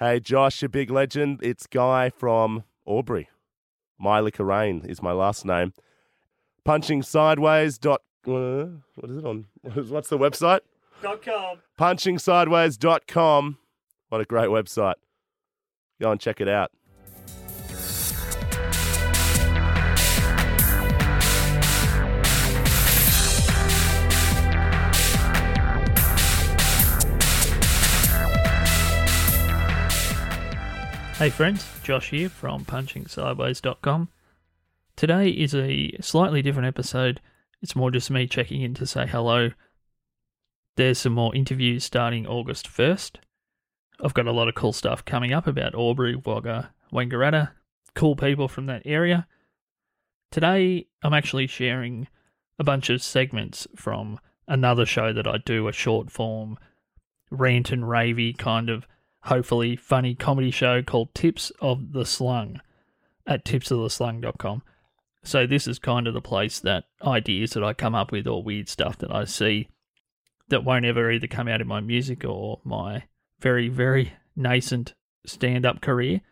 Hey, Josh, a big legend. It's Guy from Albury. My Liquor Rain is my last name. Punching sideways. Dot, uh, what is it on? What's the website? Dot com. Punchingsideways.com. What a great website. Go and check it out. Hey friends, Josh here from punchingsideways.com. Today is a slightly different episode. It's more just me checking in to say hello. There's some more interviews starting August 1st. I've got a lot of cool stuff coming up about Albury, Wagga, Wangaratta, cool people from that area. Today, I'm actually sharing a bunch of segments from another show that I do, a short form, rant and ravey kind of hopefully funny comedy show called Tips of the Slung at tipsoftheslung.com. So this is kind of the place that ideas that I come up with or weird stuff that I see that won't ever either come out in my music or my very, very nascent stand up career.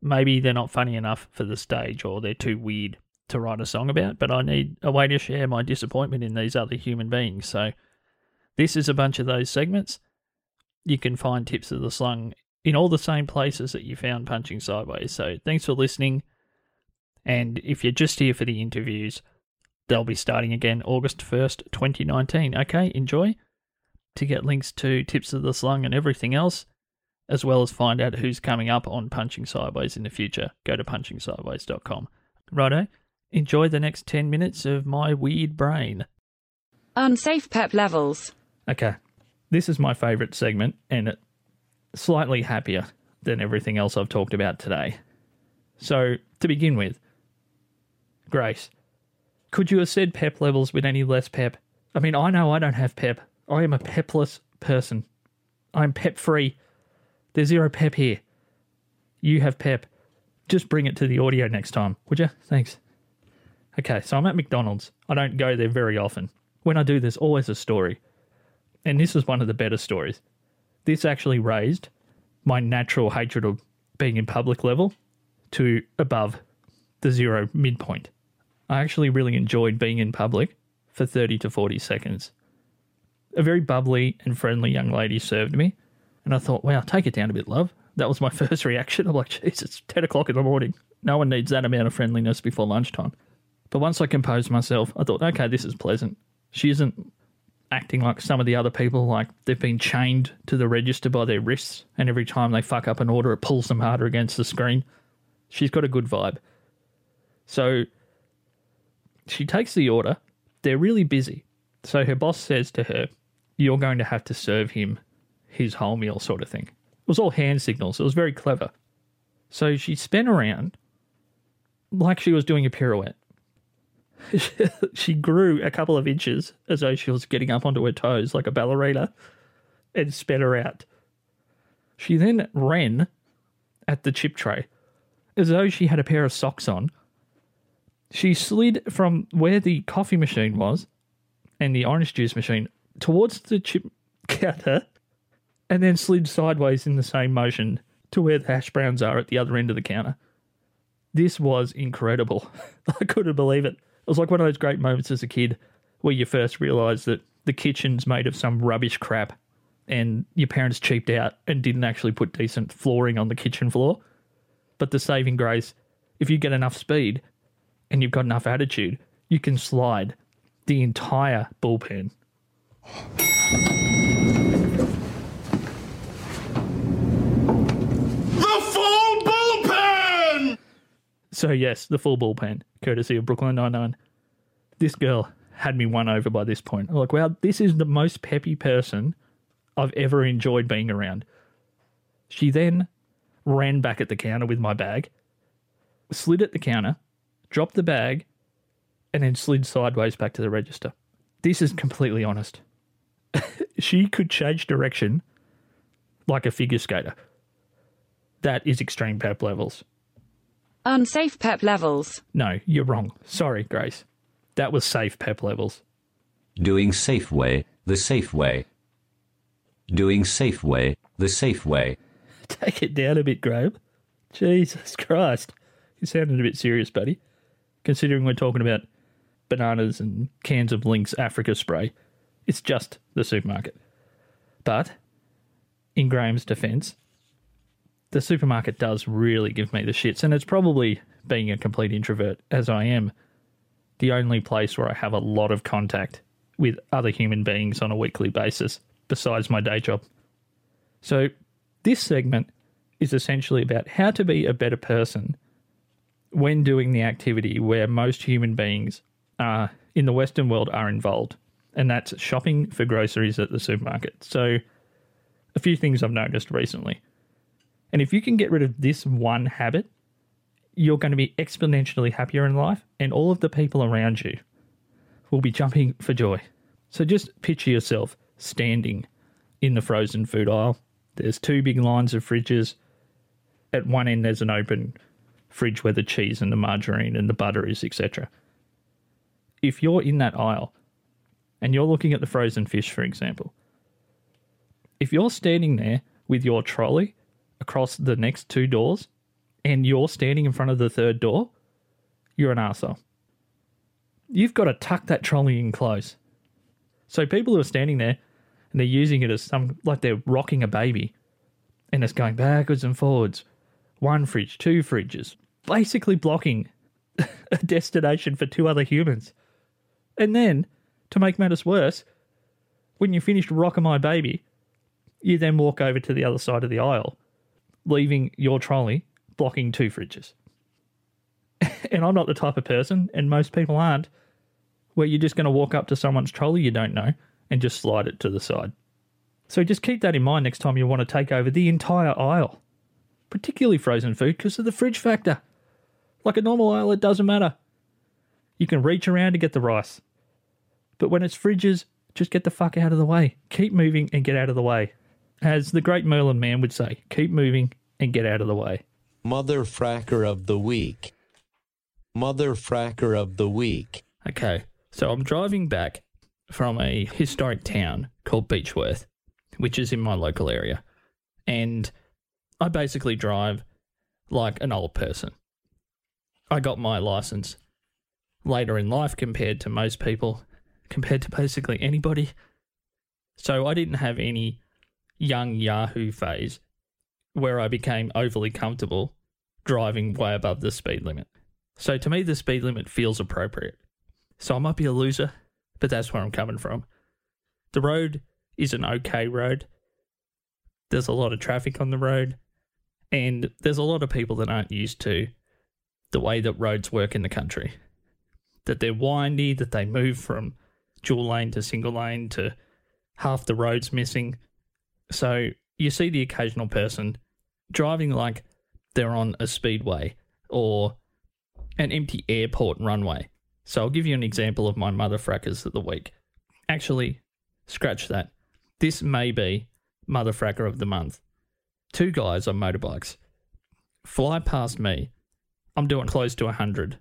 Maybe they're not funny enough for the stage or they're too weird to write a song about, but I need a way to share my disappointment in these other human beings. So this is a bunch of those segments you can find Tips of the Slung in all the same places that you found Punching Sideways. So thanks for listening. And if you're just here for the interviews, they'll be starting again August 1st, 2019. Okay, enjoy. To get links to Tips of the Slung and everything else, as well as find out who's coming up on Punching Sideways in the future, go to punchingsideways.com. Righto, enjoy the next 10 minutes of my weird brain. Unsafe pep levels. Okay, this is my favourite segment and slightly happier than everything else I've talked about today. So, to begin with, Grace, could you have said pep levels with any less pep? I mean, I know I don't have pep. I am a pepless person. I'm pep free. There's zero pep here. You have pep. Just bring it to the audio next time, would you? Thanks. Okay, so I'm at McDonald's. I don't go there very often. When I do, there's always a story and this is one of the better stories. This actually raised my natural hatred of being in public level to above the zero midpoint. I actually really enjoyed being in public for 30 to 40 seconds. A very bubbly and friendly young lady served me, and I thought, wow, take it down a bit, love. That was my first reaction. I'm like, jeez, it's 10 o'clock in the morning. No one needs that amount of friendliness before lunchtime. But once I composed myself, I thought, okay, this is pleasant. She isn't acting like some of the other people, like they've been chained to the register by their wrists, and every time they fuck up an order, it pulls them harder against the screen. She's got a good vibe. So she takes the order. They're really busy. So her boss says to her, You're going to have to serve him his whole meal, sort of thing. It was all hand signals. It was very clever. So she spun around like she was doing a pirouette she grew a couple of inches as though she was getting up onto her toes like a ballerina and sped her out. She then ran at the chip tray as though she had a pair of socks on. She slid from where the coffee machine was and the orange juice machine towards the chip counter and then slid sideways in the same motion to where the hash browns are at the other end of the counter. This was incredible. I couldn't believe it. It was like one of those great moments as a kid where you first realise that the kitchen's made of some rubbish crap and your parents cheaped out and didn't actually put decent flooring on the kitchen floor. But the saving grace, if you get enough speed and you've got enough attitude, you can slide the entire bullpen. The full bullpen! So yes, the full bullpen, courtesy of Brooklyn Nine-Nine. This girl had me won over by this point. I'm like, wow, this is the most peppy person I've ever enjoyed being around. She then ran back at the counter with my bag, slid at the counter, dropped the bag, and then slid sideways back to the register. This is completely honest. she could change direction like a figure skater. That is extreme pep levels. Unsafe pep levels. No, you're wrong. Sorry, Grace. That was safe pep levels. Doing Safeway, the safe way. Doing Safeway, the safe way. Take it down a bit, Graham. Jesus Christ. You sounded a bit serious, buddy. Considering we're talking about bananas and cans of Lynx Africa spray, it's just the supermarket. But, in Graham's defence, the supermarket does really give me the shits, and it's probably being a complete introvert, as I am, the only place where I have a lot of contact with other human beings on a weekly basis, besides my day job. So, this segment is essentially about how to be a better person when doing the activity where most human beings are in the Western world are involved, and that's shopping for groceries at the supermarket. So, a few things I've noticed recently. And if you can get rid of this one habit, you're going to be exponentially happier in life, and all of the people around you will be jumping for joy. So just picture yourself standing in the frozen food aisle. There's two big lines of fridges. At one end, there's an open fridge where the cheese and the margarine and the butter is, etc. If you're in that aisle and you're looking at the frozen fish, for example, if you're standing there with your trolley across the next two doors and you're standing in front of the third door, you're an arsehole. You've got to tuck that trolley in close. So people who are standing there and they're using it as some like they're rocking a baby and it's going backwards and forwards. One fridge, two fridges, basically blocking a destination for two other humans. And then, to make matters worse, when you finished rocking my baby, you then walk over to the other side of the aisle, leaving your trolley blocking two fridges. and I'm not the type of person, and most people aren't, where you're just going to walk up to someone's trolley you don't know and just slide it to the side. So just keep that in mind next time you want to take over the entire aisle, particularly frozen food because of the fridge factor. Like a normal aisle, it doesn't matter. You can reach around to get the rice. But when it's fridges, just get the fuck out of the way. Keep moving and get out of the way. As the great Merlin Mann would say, keep moving and get out of the way. Mother fracker of the week. Mother fracker of the week. Okay, so I'm driving back from a historic town called Beechworth, which is in my local area. And I basically drive like an old person. I got my license later in life compared to most people, compared to basically anybody. So I didn't have any young Yahoo phase where I became overly comfortable driving way above the speed limit. So to me, the speed limit feels appropriate. So I might be a loser, but that's where I'm coming from. The road is an okay road. There's a lot of traffic on the road, and there's a lot of people that aren't used to the way that roads work in the country. That they're windy, that they move from dual lane to single lane to half the roads missing. So you see the occasional person driving like they're on a speedway or an empty airport runway. So I'll give you an example of my mother frackers of the week. Actually, scratch that. This may be mother fracker of the month. Two guys on motorbikes fly past me. I'm doing close to 100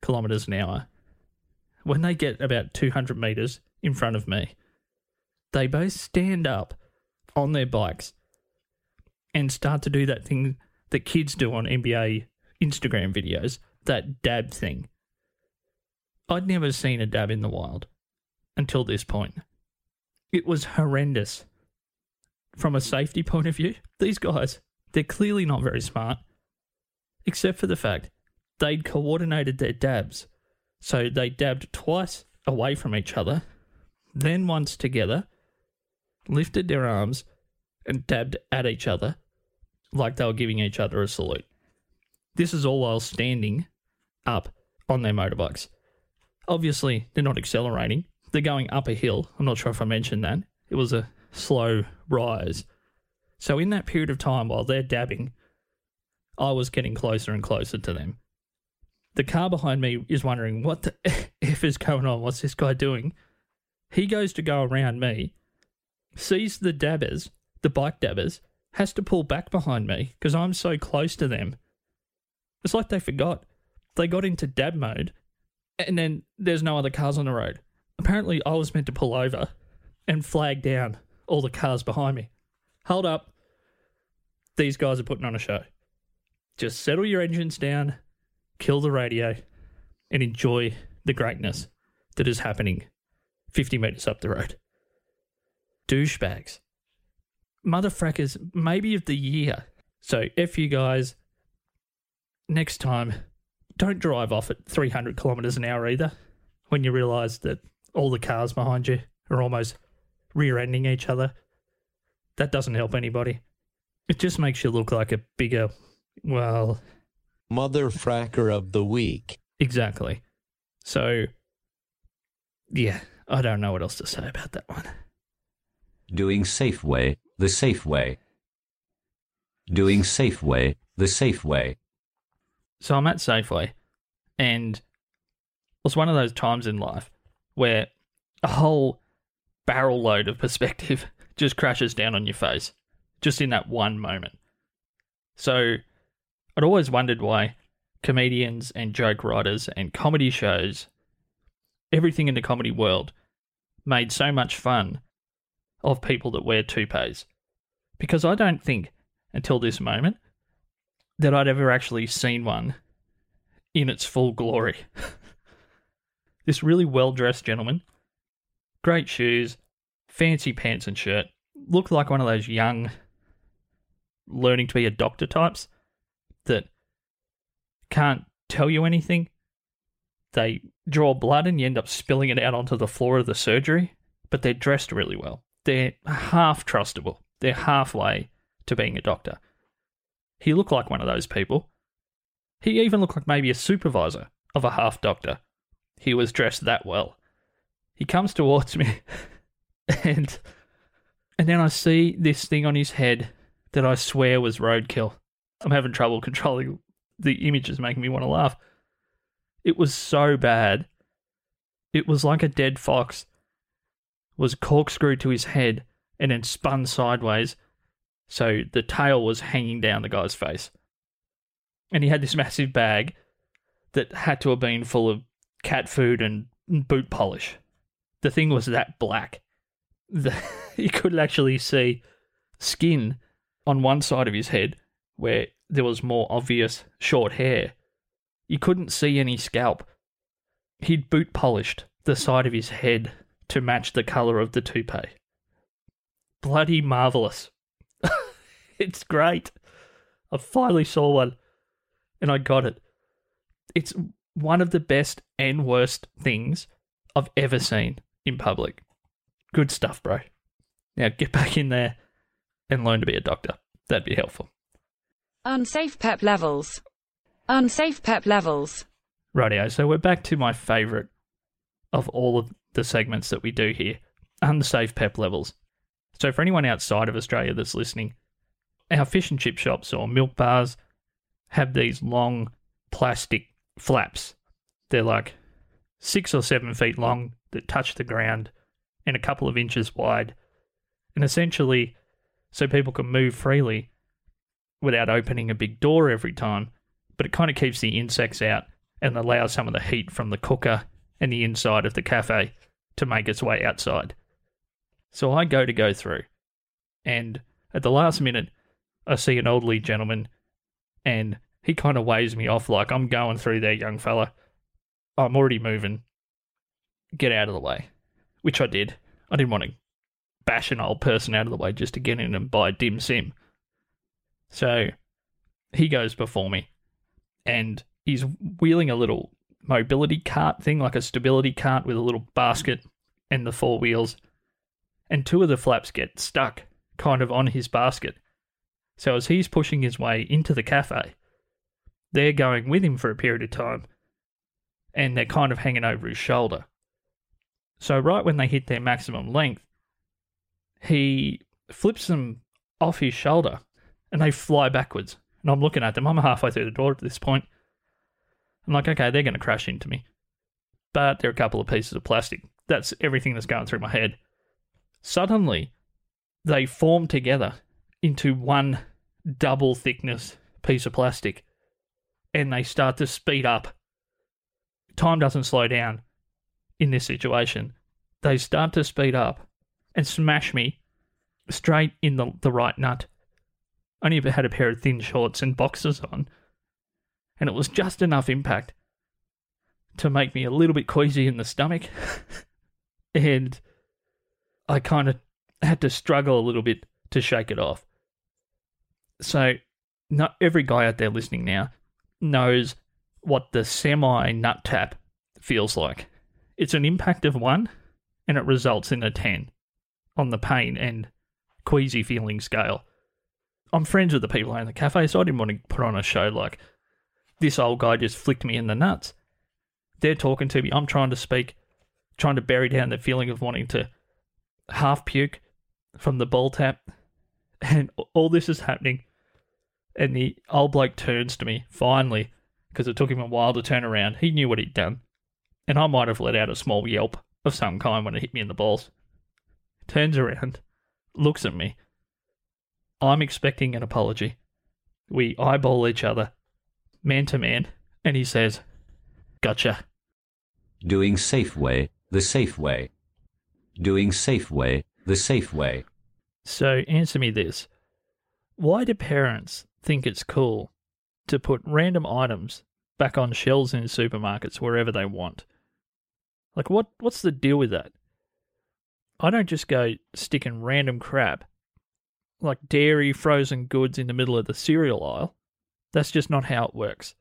kilometers an hour. When they get about 200 meters in front of me, they both stand up on their bikes and start to do that thing that kids do on NBA Instagram videos, that dab thing. I'd never seen a dab in the wild until this point. It was horrendous. From a safety point of view, these guys, they're clearly not very smart, except for the fact they'd coordinated their dabs. So they dabbed twice away from each other, then once together, lifted their arms, and dabbed at each other like they were giving each other a salute. This is all while standing up on their motorbikes. Obviously, they're not accelerating. They're going up a hill. I'm not sure if I mentioned that. It was a slow rise. So, in that period of time while they're dabbing, I was getting closer and closer to them. The car behind me is wondering, what the F is going on? What's this guy doing? He goes to go around me, sees the dabbers, the bike dabbers, has to pull back behind me because I'm so close to them. It's like they forgot. They got into dab mode and then there's no other cars on the road. Apparently, I was meant to pull over and flag down all the cars behind me. Hold up. these guys are putting on a show. Just settle your engines down, kill the radio, and enjoy the greatness that is happening 50 metres up the road. Douchebags. Motherfrackers, maybe of the year. So, F you guys, next time, don't drive off at 300 kilometres an hour either when you realise that all the cars behind you are almost rear ending each other. That doesn't help anybody. It just makes you look like a bigger, well, Motherfracker of the week. exactly. So, yeah, I don't know what else to say about that one. Doing Safeway, the safe way. Doing Safeway, the safe way. So I'm at Safeway, and it was one of those times in life where a whole barrel load of perspective just crashes down on your face, just in that one moment. So I'd always wondered why comedians and joke writers and comedy shows, everything in the comedy world, made so much fun of people that wear toupees. Because I don't think until this moment that I'd ever actually seen one in its full glory. this really well dressed gentleman, great shoes, fancy pants and shirt, looked like one of those young, learning to be a doctor types that can't tell you anything. They draw blood and you end up spilling it out onto the floor of the surgery, but they're dressed really well. They're half trustable. They're halfway to being a doctor. He looked like one of those people. He even looked like maybe a supervisor of a half doctor. He was dressed that well. He comes towards me and and then I see this thing on his head that I swear was roadkill. I'm having trouble controlling the images making me want to laugh. It was so bad. It was like a dead fox was corkscrewed to his head and then spun sideways so the tail was hanging down the guy's face. And he had this massive bag that had to have been full of cat food and boot polish. The thing was that black. The, you could actually see skin on one side of his head where there was more obvious short hair. You couldn't see any scalp. He'd boot polished the side of his head to match the colour of the toupee. Bloody marvellous. it's great. I finally saw one and I got it. It's one of the best and worst things I've ever seen in public. Good stuff, bro. Now get back in there and learn to be a doctor. That'd be helpful. Unsafe pep levels. Unsafe pep levels. Rightio, so we're back to my favourite of all of the segments that we do here and the safe pep levels. So, for anyone outside of Australia that's listening, our fish and chip shops or milk bars have these long plastic flaps. They're like six or seven feet long that touch the ground and a couple of inches wide. And essentially, so people can move freely without opening a big door every time, but it kind of keeps the insects out and allows some of the heat from the cooker and the inside of the cafe to make its way outside. So I go to go through, and at the last minute, I see an elderly gentleman, and he kind of waves me off like I'm going through there, young fella. I'm already moving. Get out of the way, which I did. I didn't want to bash an old person out of the way just to get in and buy dim sim. So he goes before me, and he's wheeling a little mobility cart thing, like a stability cart with a little basket and the four wheels. And two of the flaps get stuck kind of on his basket. So as he's pushing his way into the cafe, they're going with him for a period of time and they're kind of hanging over his shoulder. So, right when they hit their maximum length, he flips them off his shoulder and they fly backwards. And I'm looking at them. I'm halfway through the door at this point. I'm like, okay, they're going to crash into me. But they're a couple of pieces of plastic. That's everything that's going through my head. Suddenly, they form together into one double thickness piece of plastic and they start to speed up. Time doesn't slow down in this situation. They start to speed up and smash me straight in the, the right nut. only had a pair of thin shorts and boxers on, and it was just enough impact to make me a little bit queasy in the stomach, and I kind of had to struggle a little bit to shake it off. So, not every guy out there listening now knows what the semi nut tap feels like. It's an impact of one, and it results in a 10 on the pain and queasy feeling scale. I'm friends with the people in the cafe, so I didn't want to put on a show like this old guy just flicked me in the nuts. They're talking to me. I'm trying to speak, trying to bury down the feeling of wanting to half puke from the ball tap. And all this is happening. And the old bloke turns to me, finally, because it took him a while to turn around. He knew what he'd done. And I might have let out a small yelp of some kind when it hit me in the balls. Turns around, looks at me. I'm expecting an apology. We eyeball each other, man to man, and he says, Gotcha. Doing Safeway, the safe way. Doing Safeway, the safe way. So answer me this. Why do parents think it's cool to put random items back on shelves in supermarkets wherever they want? Like what what's the deal with that? I don't just go sticking random crap like dairy frozen goods in the middle of the cereal aisle. That's just not how it works.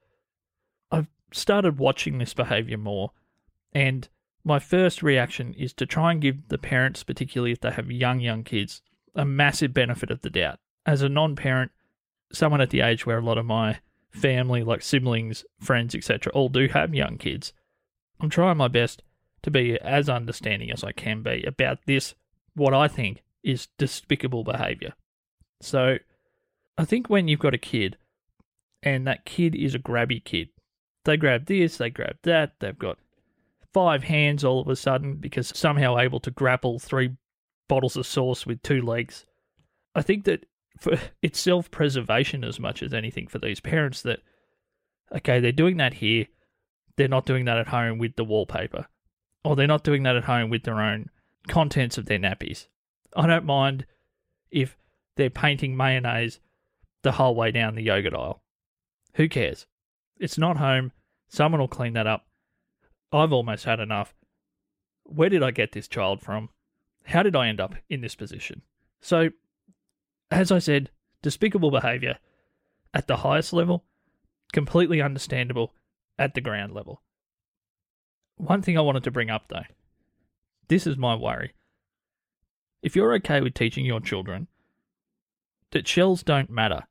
I've started watching this behavior more and my first reaction is to try and give the parents, particularly if they have young, young kids, a massive benefit of the doubt. As a non parent, someone at the age where a lot of my family, like siblings, friends, etc., all do have young kids, I'm trying my best to be as understanding as I can be about this, what I think is despicable behavior. So I think when you've got a kid and that kid is a grabby kid, they grab this, they grab that, they've got five hands all of a sudden because somehow able to grapple three bottles of sauce with two legs. I think that for it's self preservation as much as anything for these parents that okay, they're doing that here, they're not doing that at home with the wallpaper. Or they're not doing that at home with their own contents of their nappies. I don't mind if they're painting mayonnaise the whole way down the yogurt aisle. Who cares? It's not home. Someone will clean that up. I've almost had enough. Where did I get this child from? How did I end up in this position? So, as I said, despicable behaviour at the highest level, completely understandable at the ground level. One thing I wanted to bring up though this is my worry. If you're okay with teaching your children that shells don't matter,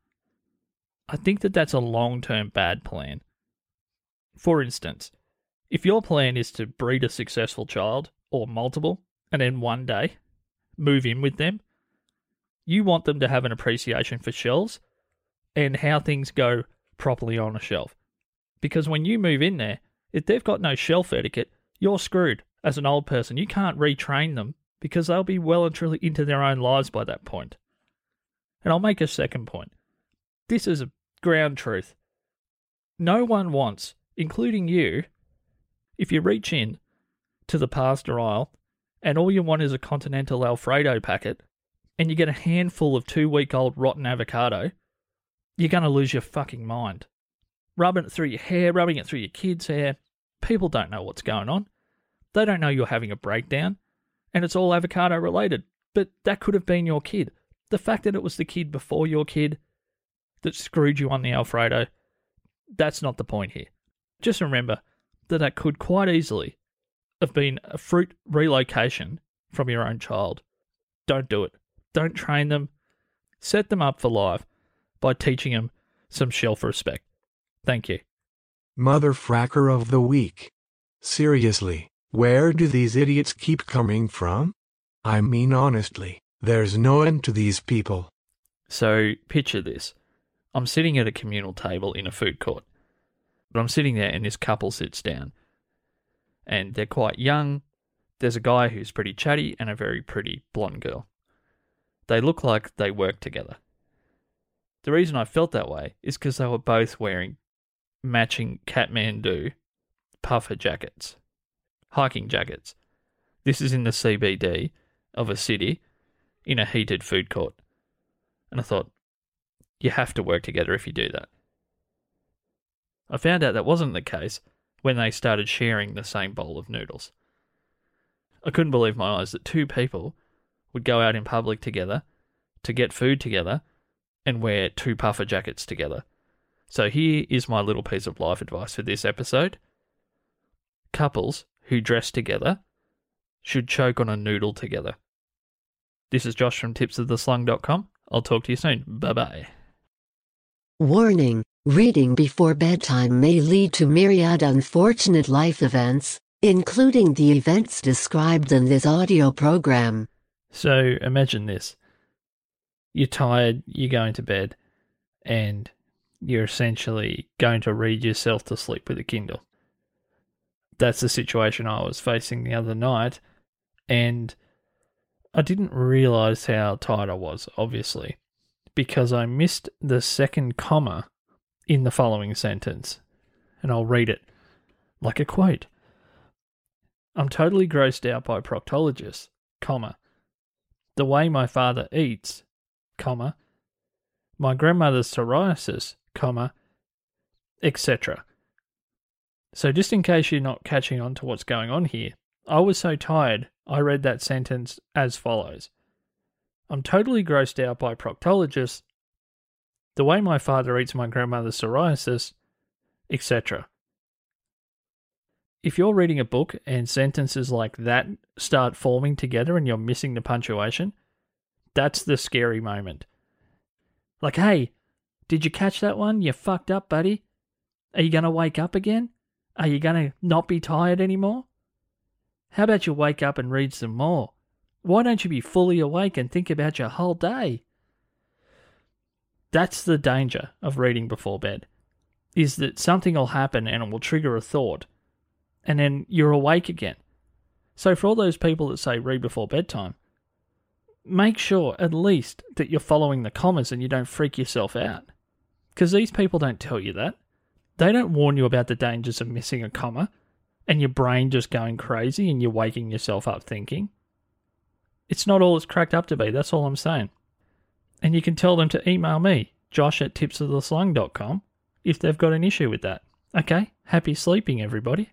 I think that that's a long term bad plan. For instance, if your plan is to breed a successful child, or multiple, and then one day move in with them, you want them to have an appreciation for shells and how things go properly on a shelf. Because when you move in there, if they've got no shelf etiquette, you're screwed as an old person. You can't retrain them because they'll be well and truly into their own lives by that point. And I'll make a second point. This is a ground truth. No one wants, including you, if you reach in to the pasta aisle and all you want is a Continental Alfredo packet and you get a handful of two week old rotten avocado, you're going to lose your fucking mind. Rubbing it through your hair, rubbing it through your kids' hair. People don't know what's going on. They don't know you're having a breakdown and it's all avocado related. But that could have been your kid. The fact that it was the kid before your kid that screwed you on the Alfredo, that's not the point here. Just remember that that could quite easily have been a fruit relocation from your own child. Don't do it. Don't train them. Set them up for life by teaching them some shelf respect. Thank you. Mother fracker of the week. Seriously, where do these idiots keep coming from? I mean, honestly, there's no end to these people. So, picture this. I'm sitting at a communal table in a food court. But I'm sitting there and this couple sits down. And they're quite young. There's a guy who's pretty chatty and a very pretty blonde girl. They look like they work together. The reason I felt that way is because they were both wearing matching Kathmandu puffer jackets, hiking jackets. This is in the CBD of a city in a heated food court. And I thought, You have to work together if you do that. I found out that wasn't the case when they started sharing the same bowl of noodles. I couldn't believe my eyes that two people would go out in public together to get food together and wear two puffer jackets together. So here is my little piece of life advice for this episode. Couples who dress together should choke on a noodle together. This is Josh from tipsoftheslung.com. I'll talk to you soon. Bye bye. Warning Reading before bedtime may lead to myriad unfortunate life events, including the events described in this audio program. So imagine this you're tired, you're going to bed, and you're essentially going to read yourself to sleep with a Kindle. That's the situation I was facing the other night, and I didn't realize how tired I was, obviously, because I missed the second comma in the following sentence. And I'll read it like a quote. I'm totally grossed out by proctologists, comma. The way my father eats, comma. My grandmother's psoriasis, comma, etc. So just in case you're not catching on to what's going on here, I was so tired I read that sentence as follows. I'm totally grossed out by proctologists, the way my father eats my grandmother's psoriasis, etc. If you're reading a book and sentences like that start forming together and you're missing the punctuation, that's the scary moment. Like, hey, did you catch that one? You fucked up, buddy. Are you going to wake up again? Are you going to not be tired anymore? How about you wake up and read some more? Why don't you be fully awake and think about your whole day? That's the danger of reading before bed, is that something will happen and it will trigger a thought, and then you're awake again. So, for all those people that say read before bedtime, make sure at least that you're following the commas and you don't freak yourself out. Because these people don't tell you that. They don't warn you about the dangers of missing a comma and your brain just going crazy and you're waking yourself up thinking. It's not all it's cracked up to be, that's all I'm saying. And you can tell them to email me, josh at tipsoftheslung.com, if they've got an issue with that. Okay, happy sleeping, everybody.